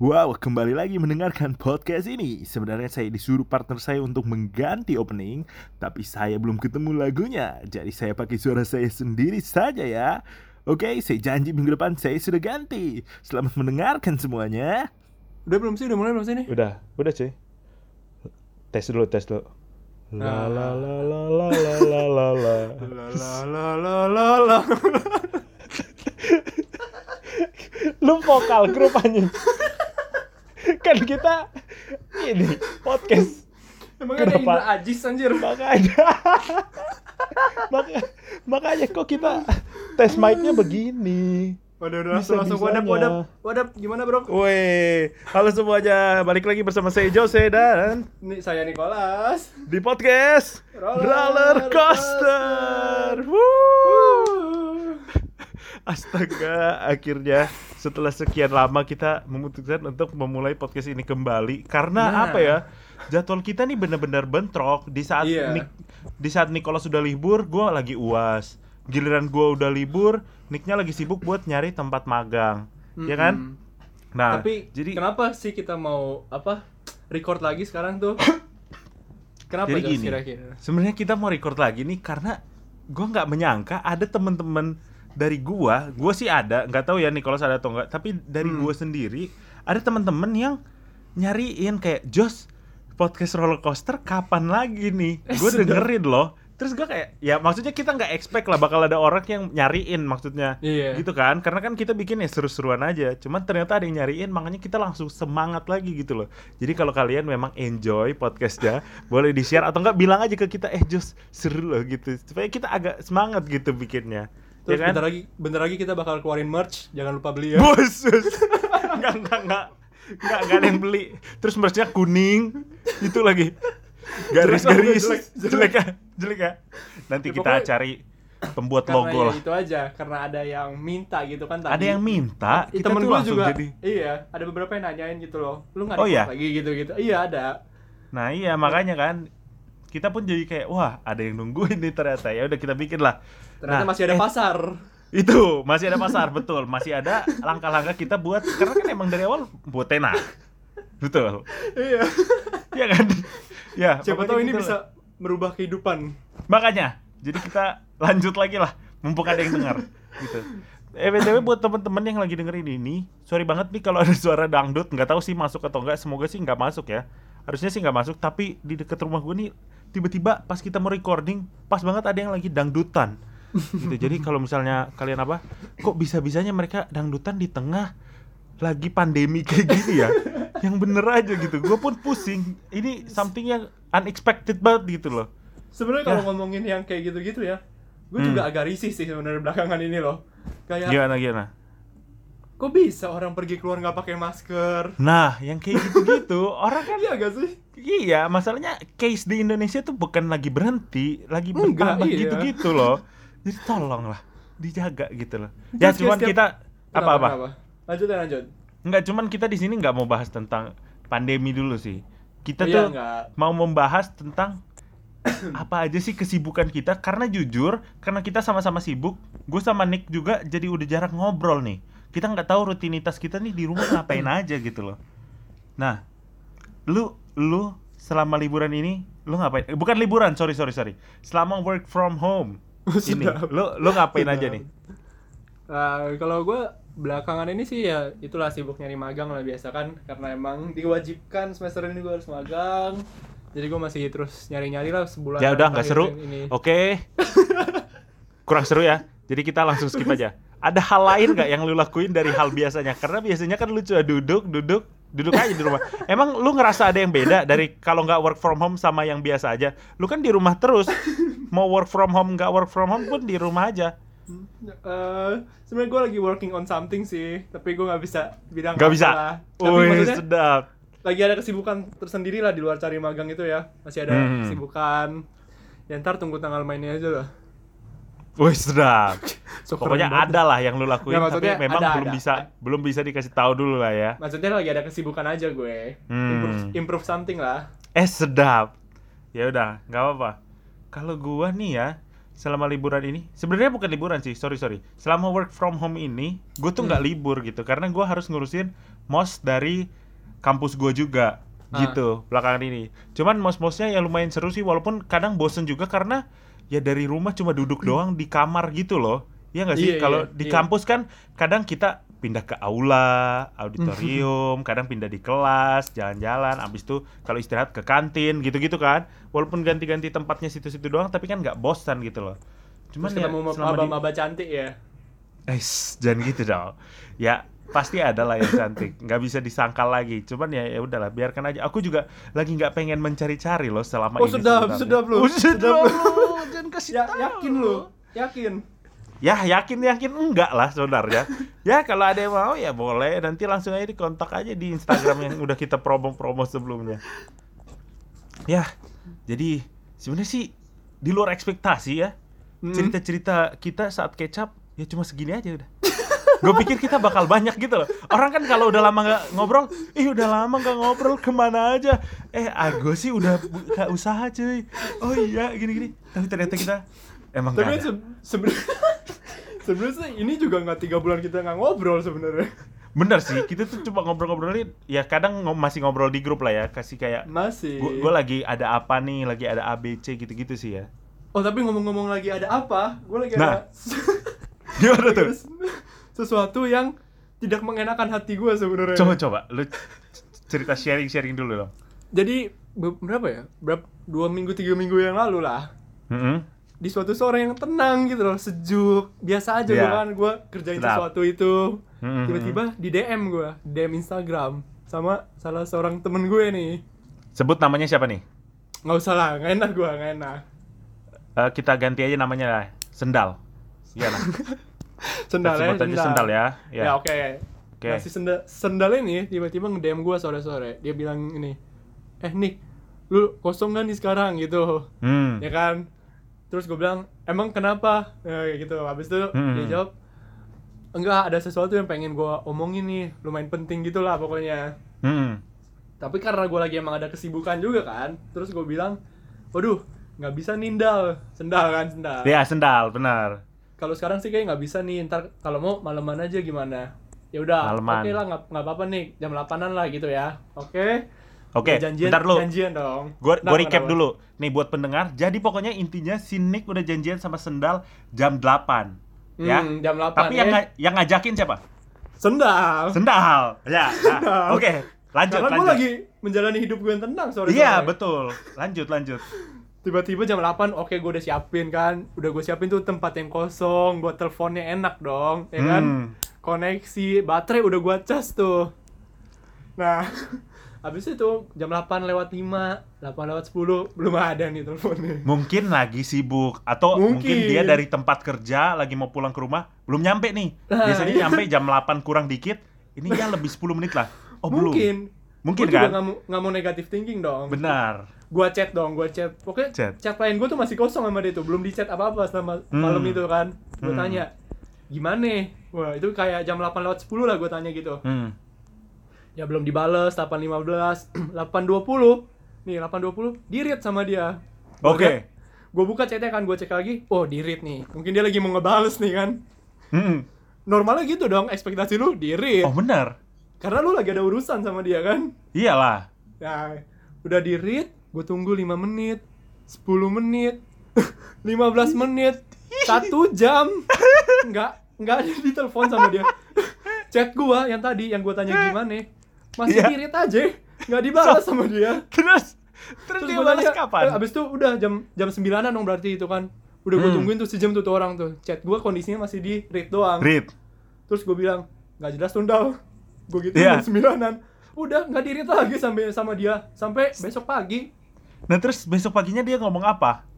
Wow, kembali lagi mendengarkan podcast ini. Sebenarnya saya disuruh partner saya untuk mengganti opening, tapi saya belum ketemu lagunya. Jadi saya pakai suara saya sendiri saja ya. Oke, saya janji minggu depan saya sudah ganti. Selamat mendengarkan semuanya. Udah belum sih? Udah mulai belum sih nih? Udah, udah cuy. Tes dulu, tes dulu. La la la la la la la la la. La la la la la. Lu vokal grup anjing. Kan kita ini podcast Emang ada? Indra Ajis anjir. makanya makanya makanya kok kita tes mic-nya begini. Waduh, udah langsung langsung wadap wadap. Wadap gimana, Bro? Woi, halo semuanya, balik lagi bersama saya Jose dan Nih saya Nicholas. di podcast Roller Roller Coaster. Woo. Astaga, akhirnya setelah sekian lama kita memutuskan untuk memulai podcast ini kembali karena Nah. apa ya? Jadwal kita nih benar-benar bentrok di saat Iya. Nick di saat Nicholas sudah libur, gua lagi UAS. Giliran gua udah libur, Nicknya lagi sibuk buat nyari tempat magang. Ya kan? Nah, Tapi jadi kenapa sih kita mau apa? Record lagi sekarang tuh? Kenapa Jadi gini. kira-kira? sebenarnya kita mau record lagi nih karena gua nggak menyangka ada teman-teman dari gua, gua sih ada, nggak tahu ya Nicholas ada atau enggak, tapi dari Hmm. gua sendiri ada teman-teman yang nyariin kayak Jos podcast roller coaster kapan lagi nih? Gue dengerin loh. Terus gua kayak ya maksudnya kita nggak expect lah bakal ada orang yang nyariin maksudnya. Iya. Gitu kan? Karena kan kita bikin ya seru-seruan aja. Cuman ternyata ada yang nyariin makanya kita langsung semangat lagi gitu loh. Jadi kalau kalian memang enjoy podcastnya, boleh di-share atau enggak bilang aja ke kita eh Jos seru loh gitu. Supaya kita agak semangat gitu bikinnya. Terus ya kan? bentar lagi bentar lagi kita bakal keluarin merch, jangan lupa beli ya. Bos. enggak enggak enggak. Enggak enggak ada yang beli. Terus merchnya kuning. Itu lagi. Garis-garis Jelek, ya. Jelek ya. Nanti Ya, kita cari pembuat Karena logo ya lah. itu aja, karena ada yang minta gitu kan tadi. Ada yang minta, kita temen gue langsung juga jadi. iya ada beberapa yang nanyain gitu loh lu nggak Oh, iya? lagi gitu gitu iya ada Nah iya makanya kan kita pun jadi kayak wah ada yang nungguin nih ternyata ya udah kita bikin lah. Ternyata Nah, masih ada eh, pasar Itu masih ada pasar betul masih ada langkah-langkah kita buat karena kan emang dari awal buat tenar. Betul. iya Iya kan? Ya. siapa tahu ini gitu bisa merubah kehidupan Makanya jadi kita lanjut lagi lah mumpung ada yang dengar gitu. Eh btw buat teman-teman yang lagi dengerin ini, sorry banget nih kalau ada suara dangdut, nggak tahu sih masuk atau enggak. Semoga sih nggak masuk ya. Harusnya sih nggak masuk, tapi di dekat rumah gue nih tiba-tiba pas kita mau recording, pas banget ada yang lagi dangdutan. Gitu. Jadi kalau misalnya kalian apa, kok bisa-bisanya mereka dangdutan di tengah lagi pandemi kayak gini ya? yang bener aja gitu. Gue pun pusing. Ini something yang unexpected banget gitu loh. sebenarnya Ya. kalau ngomongin yang kayak gitu-gitu ya gue Hmm. juga agak risih sih sebenarnya belakangan ini loh kayak Gimana gimana? kok bisa orang pergi keluar nggak pakai masker Nah, yang kayak gitu-gitu orang kan iya gak sih iya, masalahnya case di Indonesia tuh bukan lagi berhenti, lagi bertambah iya. gitu-gitu loh. Jadi tolonglah dijaga gitu loh. Ya Terus cuman kita apa-apa. kenapa? lanjut ya lanjut Enggak, cuman kita di sini nggak mau bahas tentang pandemi dulu sih. Kita Iya, tuh nggak. mau membahas tentang apa aja sih kesibukan kita karena jujur karena kita sama-sama sibuk gue sama Nick juga jadi udah jarang ngobrol nih kita nggak tahu rutinitas kita nih di rumah ngapain aja gitu loh nah lu lu selama liburan ini lu ngapain eh, bukan liburan sorry sorry sorry selama work from home ini lu lu ngapain aja nih? Nah, kalau gue belakangan ini sih ya itulah sibuk nyari magang lah biasa kan karena emang diwajibkan semester ini gue harus magang. Jadi gue masih terus nyari-nyari lah sebulan ya udah nggak seru. ini. oke. Kurang seru ya. Jadi kita langsung skip aja. Ada hal lain nggak yang lu lakuin dari hal biasanya? Karena biasanya kan lu cuma duduk duduk duduk aja di rumah. Emang lu ngerasa ada yang beda dari kalau nggak work from home sama yang biasa aja? Lu kan di rumah terus. Mau work from home nggak work from home pun di rumah aja. Eh, sebenarnya gue lagi working on something sih tapi gue nggak bisa bilang nggak bisa? lah. tapi maksudnya sedap. lagi ada kesibukan tersendiri lah di luar cari magang itu ya. Masih ada Hmm. kesibukan. Ya ntar tunggu tanggal mainnya aja lah Wih sedap So, pokoknya ada lah yang lu lakuin Nggak, tapi memang ada, belum ada. bisa belum bisa dikasih tahu dulu lah ya maksudnya lagi ada kesibukan aja gue Hmm. improve, improve something lah Eh sedap. Ya udah, nggak apa-apa. Kalau gua nih ya, selama liburan ini, sebenarnya bukan liburan sih, sorry sorry. Selama work from home ini, gue tuh nggak libur gitu, karena gua harus ngurusin mos dari kampus gue juga Ah. gitu belakangan ini. Cuman mos-mosnya ya lumayan seru sih walaupun kadang bosen juga karena ya dari rumah cuma duduk doang di kamar gitu loh. Iya nggak sih? Iya, Kalau iya, di iya. kampus kan kadang kita pindah ke aula, auditorium, kadang pindah di kelas, jalan-jalan, abis itu kalau istirahat ke kantin gitu-gitu kan. Walaupun ganti-ganti tempatnya situ-situ doang, tapi kan nggak bosan gitu loh. Cuman Terus ya ketemu selama di maba-maba cantik ya. Eh, jangan gitu dong. Ya pasti ada lah yang cantik, nggak bisa disangkal lagi. Cuman ya ya udahlah, biarkan aja. Aku juga lagi nggak pengen mencari-cari loh selama Oh, ini. sedap, sebenarnya. sedap lu. Oh, lu. lu. Jangan kasih Ya, yakin lu. Yakin. Ya yakin yakin enggak lah sebenarnya. ya kalau ada yang mau ya boleh. Nanti langsung aja dikontak aja di Instagram yang udah kita promo-promo sebelumnya. Ya, jadi sebenarnya sih di luar ekspektasi ya. Cerita-cerita kita saat kecap ya cuma segini aja udah. Gue pikir kita bakal banyak gitu loh. Orang kan kalau udah lama nggak ngobrol, ih udah lama nggak ngobrol ke mana aja. Eh, aku sih udah buka usaha cuy. Oh iya, gini-gini. Tapi ternyata kita emang Tapi ada. se- sebenarnya sebenarnya ini juga nggak tiga bulan kita nggak ngobrol sebenarnya. Bener sih, kita tuh cuma ngobrol-ngobrolin. Ya kadang ngo- masih ngobrol di grup lah ya, kasih kayak Masih. gue lagi ada apa nih, lagi ada ABC gitu-gitu sih ya. Oh tapi ngomong-ngomong lagi ada apa? Gue lagi Nah, ada Gimana tuh? Sesuatu yang tidak mengenakan hati gue sebenarnya. Coba coba, lu cerita sharing-sharing dulu dong. Jadi be- berapa ya? Berapa dua minggu tiga minggu yang lalu lah. Mm-mm. Di suatu sore yang tenang gitu loh, sejuk, biasa aja gua kan gue kerjain Sedap. sesuatu itu. Mm-mm. Tiba-tiba di DM gue, DM Instagram sama salah seorang temen gue nih. Sebut namanya siapa nih? Nggak usah lah, nggak enak gue, nggak enak. Eh, kita ganti aja namanya lah, Sendal. Iya lah. Sendal ya, Sebut aja Sendal ya. Ya. Ya, oke. Oke. Nah, si sendal, sendal ini tiba-tiba nge-DM gue sore-sore. Dia bilang ini, eh Nick, lu kosong kan nih sekarang gitu. Hmm. Ya kan? Terus gue bilang, emang kenapa? Ya, kayak gitu. Habis itu Hmm. dia jawab, enggak ada sesuatu yang pengen gue omongin nih, lumayan penting gitu lah pokoknya. Hmm. Tapi karena gue lagi emang ada kesibukan juga kan, terus gue bilang, waduh, nggak bisa nindal, sendal kan sendal. Ya, Sendal, benar. Kalau sekarang sih kayak nggak bisa nih, ntar kalau mau malaman aja gimana? Ya udah, oke lah nggak nggak apa-apa nih, jam 8-an lah gitu ya. Oke. Oke, Udah janjian, bentar lu. janjian dong. Gua, Nah, gua recap kenapa? dulu. Nih buat pendengar, jadi pokoknya intinya si Nick udah janjian sama Sendal jam 8. Ya. Hmm, jam 8 Tapi ya. yang nga- yang ngajakin siapa? Sendal. Sendal. Ya. nah. Oke, lanjut Karena gue lanjut. lagi menjalani hidup gue yang tenang sore Iya, betul. Lanjut lanjut. Tiba-tiba jam 8, oke gue udah siapin kan. Udah gue siapin tuh tempat yang kosong, buat teleponnya enak dong, ya kan? Hmm. Koneksi, baterai udah gue cas tuh. Nah, habis itu jam 8 lewat 5, 8 lewat 10, belum ada nih teleponnya. Mungkin lagi sibuk atau mungkin. Mungkin. dia dari tempat kerja lagi mau pulang ke rumah belum nyampe nih. Nah, Biasanya nyampe jam 8 kurang dikit. Ini ya lebih 10 menit lah. Oh, Mungkin. belum. Mungkin Gua juga kan? nggak mau, nggak mau negatif thinking dong. Benar. Gua chat dong, gua chat. Pokoknya Chat. chat, lain gua tuh masih kosong sama dia tuh, belum di chat apa-apa selama Hmm. malam itu kan. Gua Hmm. tanya, gimana? Wah, itu kayak jam 8 lewat 10 lah gua tanya gitu. Hmm. Ya belum dibales, 8.15, 8.20. Nih, 8.20 di read sama dia. Oke. liat, Gua buka chatnya kan, gua cek lagi. Oh, di read nih. Mungkin dia lagi mau ngebales nih kan. Hmm. Normalnya gitu dong, ekspektasi lu di read. Oh, benar. Karena lu lagi ada urusan sama dia kan. Iyalah. Nah, udah di read, gue tunggu 5 menit, 10 menit, 15 menit, satu jam, nggak nggak ada di telepon sama dia. Chat gua yang tadi yang gua tanya gimana, masih Iya. di read aja, nggak dibalas sama dia. Terus terus, dia gua balas tanya, kapan? eh, abis itu udah jam jam 9 dong berarti itu kan. Udah gue Hmm. tungguin tuh sejam tuh, tuh orang tuh. Chat gua kondisinya masih di read doang. Read. Terus gue bilang, nggak jelas tundal. Gue gitu jam sembilanan. Udah nggak read lagi sampai sama dia sampai besok pagi. Nah, terus besok paginya dia ngomong apa?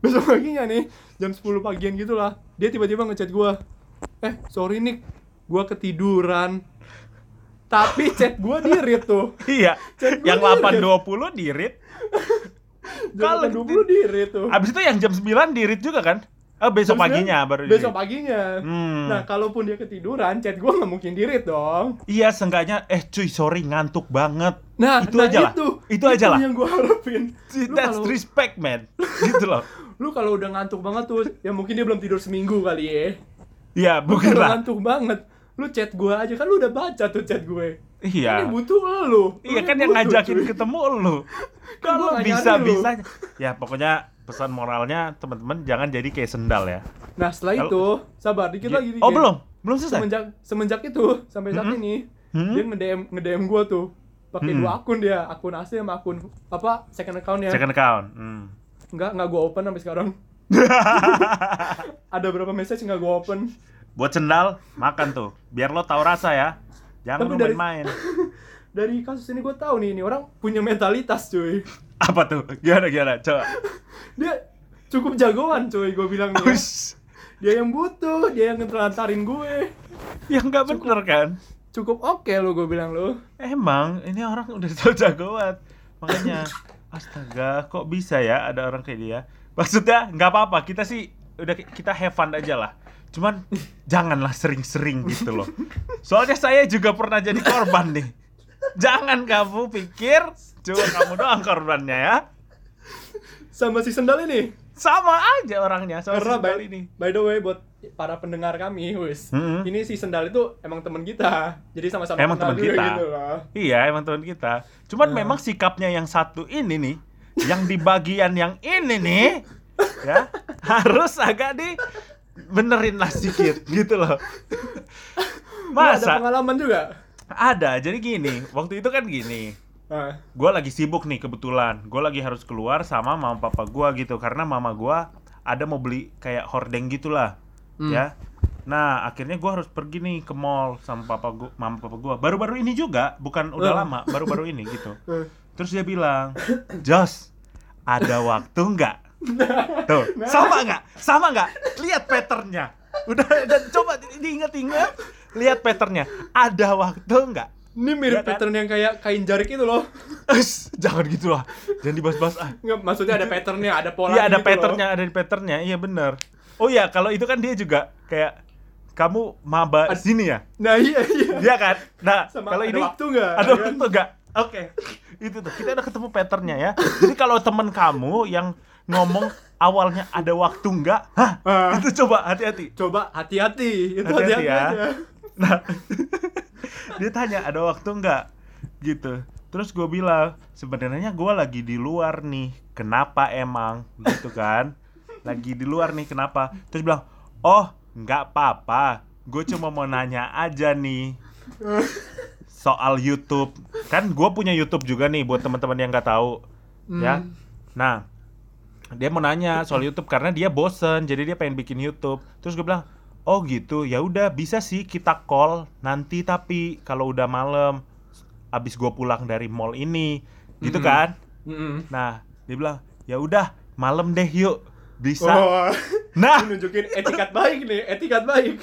besok paginya nih jam 10 pagian gitu lah dia tiba-tiba ngechat gua eh sorry Nick gua ketiduran tapi chat gua di read tuh Iya. Chat gua yang dia, 8.20 di read. Kalau jam 20 di read tuh Abis itu yang jam 9 di read juga kan? Oh, besok Jam paginya 9, baru di besok paginya Hmm. nah kalaupun dia ketiduran chat gua nggak mungkin di read dong Iya, seenggaknya eh cuy, sorry ngantuk banget. nah itu nah aja lah. itu, Itu aja lah. yang gua harapin lu That's kalau respect, man. gitu loh. lu kalau udah ngantuk banget tuh ya mungkin dia belum tidur seminggu kali ya Iya, mungkin kalau lah. ngantuk banget lu chat gua aja kan lu udah baca tuh chat gue Iya. Ini butuh lu. Iya kan yang ngajakin cuy. ketemu lu. Kan Kalau bisa bisa ya pokoknya pesan moralnya teman-teman jangan jadi kayak sendal ya. Nah setelah Kalau- itu, sabar dikit lagi Oh dikit. belum, belum selesai. Semenjak semenjak itu sampai saat Mhm. ini Hmm? dia nge-DM nge-DM gua tuh pakai Hmm. dua akun dia, akun asli sama akun apa second account ya. Second account. Hmm. Enggak, enggak gua open sampai sekarang. Ada berapa message enggak gua open. Buat sendal makan tuh, biar lo tahu rasa ya. Jangan Tapi lu dari- main-main. Dari kasus ini gua tahu nih, ini orang punya mentalitas cuy. Apa tuh? Gimana gimana? Coba. Dia cukup jagoan cuy, gua bilang ya. Dia yang butuh, dia yang ngetelantarin gue. Ya nggak bener kan? Cukup oke lo gue bilang lo. Emang ini orang udah so jagoan. Makanya astaga, kok bisa ya ada orang kayak dia? Maksudnya nggak apa-apa, kita sih udah kita have fun aja lah. Cuman janganlah sering-sering gitu loh. Soalnya saya juga pernah jadi korban nih. Jangan kamu pikir cuma kamu doang korbannya ya. Sama si sendal ini. Sama aja orangnya sama Karena si sendal by, ini. by the way buat para pendengar kami, wis. Mm-mm. Ini si sendal itu emang teman kita. Jadi sama-sama Emang teman kita. gitu. Iya, emang teman kita. Cuman Nah. memang sikapnya yang satu ini nih, yang di bagian yang ini nih, ya harus agak di benerin lah sedikit gitu loh. Lu ada Masa pengalaman juga? ada? Jadi gini, waktu itu kan gini. Nah, Gue lagi sibuk nih kebetulan. Gue lagi harus keluar sama mama papa gue gitu karena mama gue ada mau beli kayak hordeng gitulah, Hmm. ya. Nah akhirnya gue harus pergi nih ke mall sama papa gua, mama papa gue. Baru-baru ini juga, bukan udah Eh. lama, baru-baru ini gitu. eh, Terus dia bilang, Jos, ada waktu nggak? Tuh, sama nggak? Sama nggak? Lihat patternnya. Udah, dan coba diingat-ingat, lihat patternnya. Ada waktu nggak? Ini mirip kan? pattern yang kayak kain jarik itu loh. Jangan gitu lah. Jangan dibahas-bahas ah. Nggak, maksudnya ada patternnya, ada pola Iya ada gitu loh. patternnya, ada di patternnya. Iya bener. Oh iya, kalau itu kan dia juga kayak kamu maba Ad- sini ya? Nah, iya iya. Iya kan? Nah, Sama kalau ada ini waktu nggak? Ada Ya kan? waktu nggak? Oke. Itu tuh, kita udah ketemu patternnya ya. Jadi kalau temen kamu yang ngomong awalnya ada waktu nggak? Hah? Ah. Itu coba hati-hati. Coba hati-hati. Itu hati-hati ya. aja. Nah, dia tanya ada waktu nggak? Gitu. Terus gue bilang, sebenarnya gue lagi di luar nih. Kenapa emang? Gitu kan? Lagi di luar nih, kenapa? Terus bilang, oh nggak apa-apa. Gue cuma mau nanya aja nih soal YouTube. Kan gue punya YouTube juga nih buat teman-teman yang nggak tahu, ya. Hmm. Nah, dia mau nanya soal YouTube karena dia bosen, jadi dia pengen bikin YouTube. Terus gue bilang, oh gitu, ya udah bisa sih kita call nanti tapi kalau udah malam, abis gue pulang dari mall ini, gitu Mm-mm. kan? Mm-mm. Nah, dia bilang, ya udah malam deh yuk, bisa. Oh, Nah, nunjukin etikat baik nih, etikat baik.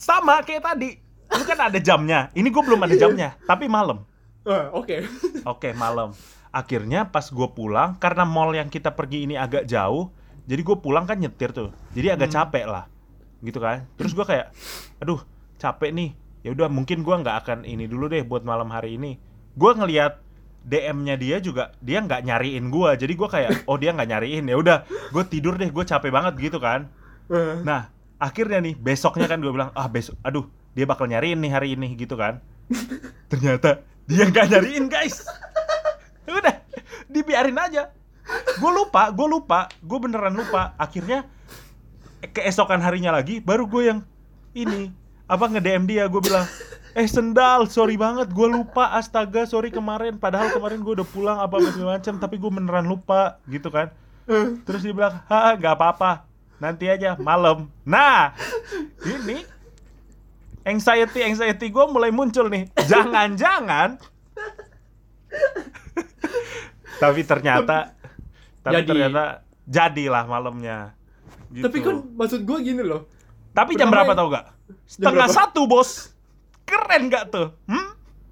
sama kayak tadi, lu kan ada jamnya. Ini gue belum ada jamnya, tapi malam. Oke. Oke malam. Akhirnya pas gue pulang karena mall yang kita pergi ini agak jauh, jadi gue pulang kan nyetir tuh, jadi agak Hmm. capek lah, gitu kan. Terus gue kayak, aduh capek nih. Ya udah mungkin gue nggak akan ini dulu deh buat malam hari ini. Gue ngelihat DM-nya dia juga dia nggak nyariin gue, jadi gue kayak, oh dia nggak nyariin ya udah, gue tidur deh, gue capek banget gitu kan. Eh, Nah akhirnya nih besoknya kan gue bilang, ah besok, aduh dia bakal nyariin nih hari ini gitu kan. Ternyata dia nggak nyariin guys. Udah dibiarin aja. Gue lupa, gue lupa, gue beneran lupa. Akhirnya keesokan harinya lagi baru gue yang ini apa nge DM dia gue bilang eh sendal sorry banget gue lupa astaga sorry kemarin padahal kemarin gue udah pulang apa segala macam tapi gue beneran lupa gitu kan Terus dia bilang, ah nggak apa-apa, nanti aja malam. Nah, ini anxiety anxiety gue mulai muncul nih. Jangan-jangan, tapi ternyata, tapi Jadi. ternyata jadilah malamnya. Gitu. Tapi kan maksud gue gini loh. tapi jam berapa tau gak? Setengah berapa? satu bos, keren gak tuh? Hmm?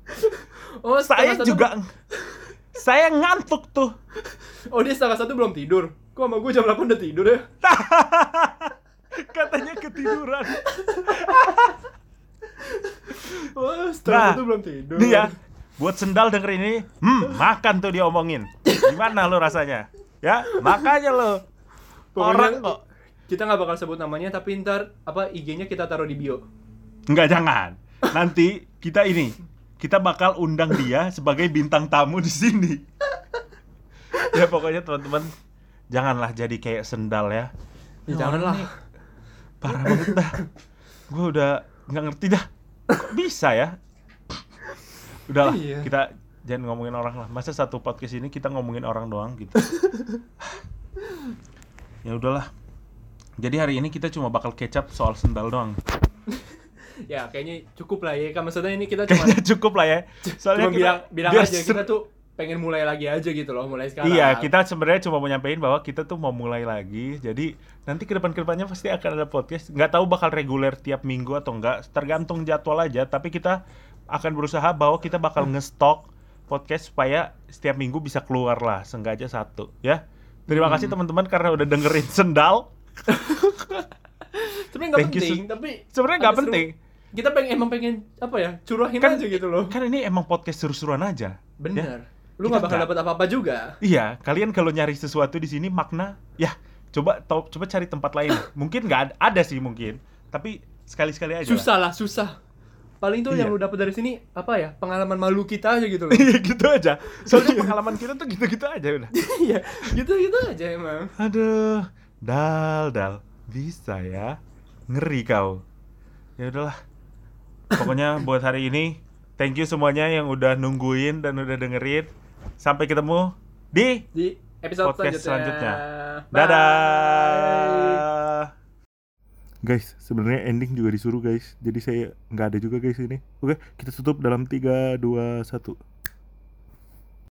Oh, Saya satu- juga, saya ngantuk tuh. Oh, dia setengah satu belum tidur. Kok sama gue jam 8 udah tidur ya? Katanya ketiduran. Oh, setengah Nah, satu belum tidur. Nih ya, buat sendal denger ini, hmm, makan tuh dia omongin. Gimana lo rasanya? Ya, makanya lo. Orang kok. Kita nggak bakal sebut namanya, tapi ntar apa IG-nya kita taruh di bio. Enggak, jangan. Nanti kita ini, kita bakal undang dia sebagai bintang tamu di sini. ya pokoknya teman-teman janganlah jadi kayak sendal ya. Ya, janganlah. nih Parah banget dah. Gue udah nggak ngerti dah. Kok bisa ya? Udahlah, Iya. kita jangan ngomongin orang lah. Masa satu podcast ini kita ngomongin orang doang gitu. ya udahlah. Jadi hari ini kita cuma bakal kecap soal sendal doang. Ya kayaknya cukup lah ya kan maksudnya ini kita cuma cukup lah ya. Soalnya cuma kita- bilang bilang aja kita tuh pengen mulai lagi aja gitu loh mulai sekarang. Iya, kita sebenarnya cuma mau nyampein bahwa kita tuh mau mulai lagi. Jadi nanti ke depan-kedepannya pasti akan ada podcast. Nggak tahu bakal reguler tiap minggu atau enggak, tergantung jadwal aja. Tapi kita akan berusaha bahwa kita bakal ngestok podcast supaya setiap minggu bisa keluar lah, seenggaknya satu, ya. Terima kasih teman-teman karena udah dengerin sendal. Sebenarnya nggak you, penting Su- tapi Sebenarnya nggak seru- penting. Kita pengen emang pengen apa ya curahin Kan- aja gitu loh. Kan ini emang podcast seru-seruan aja. Bener. Lu Kita nggak bakal dapat apa-apa juga. Iya, kalian kalau nyari sesuatu di sini makna, ya coba tau, coba cari tempat lain. mungkin nggak ada, ada sih mungkin, tapi sekali-sekali aja. Susah lah, susah. Paling tuh yang Iya. lu dapat dari sini apa ya? Pengalaman malu kita aja gitu loh. Iya gitu aja. Soalnya pengalaman kita tuh gitu-gitu aja udah. Iya, gitu-gitu aja emang. Aduh, dal dal bisa ya. Ngeri kau. Ya udahlah. Pokoknya buat hari ini thank you semuanya yang udah nungguin dan udah dengerin. Sampai ketemu di Di episode Podcast selanjutnya. Bye. dadah. Guys, sebenarnya ending juga disuruh guys. Jadi saya nggak ada juga guys ini. Oke, kita tutup dalam 3 2 1.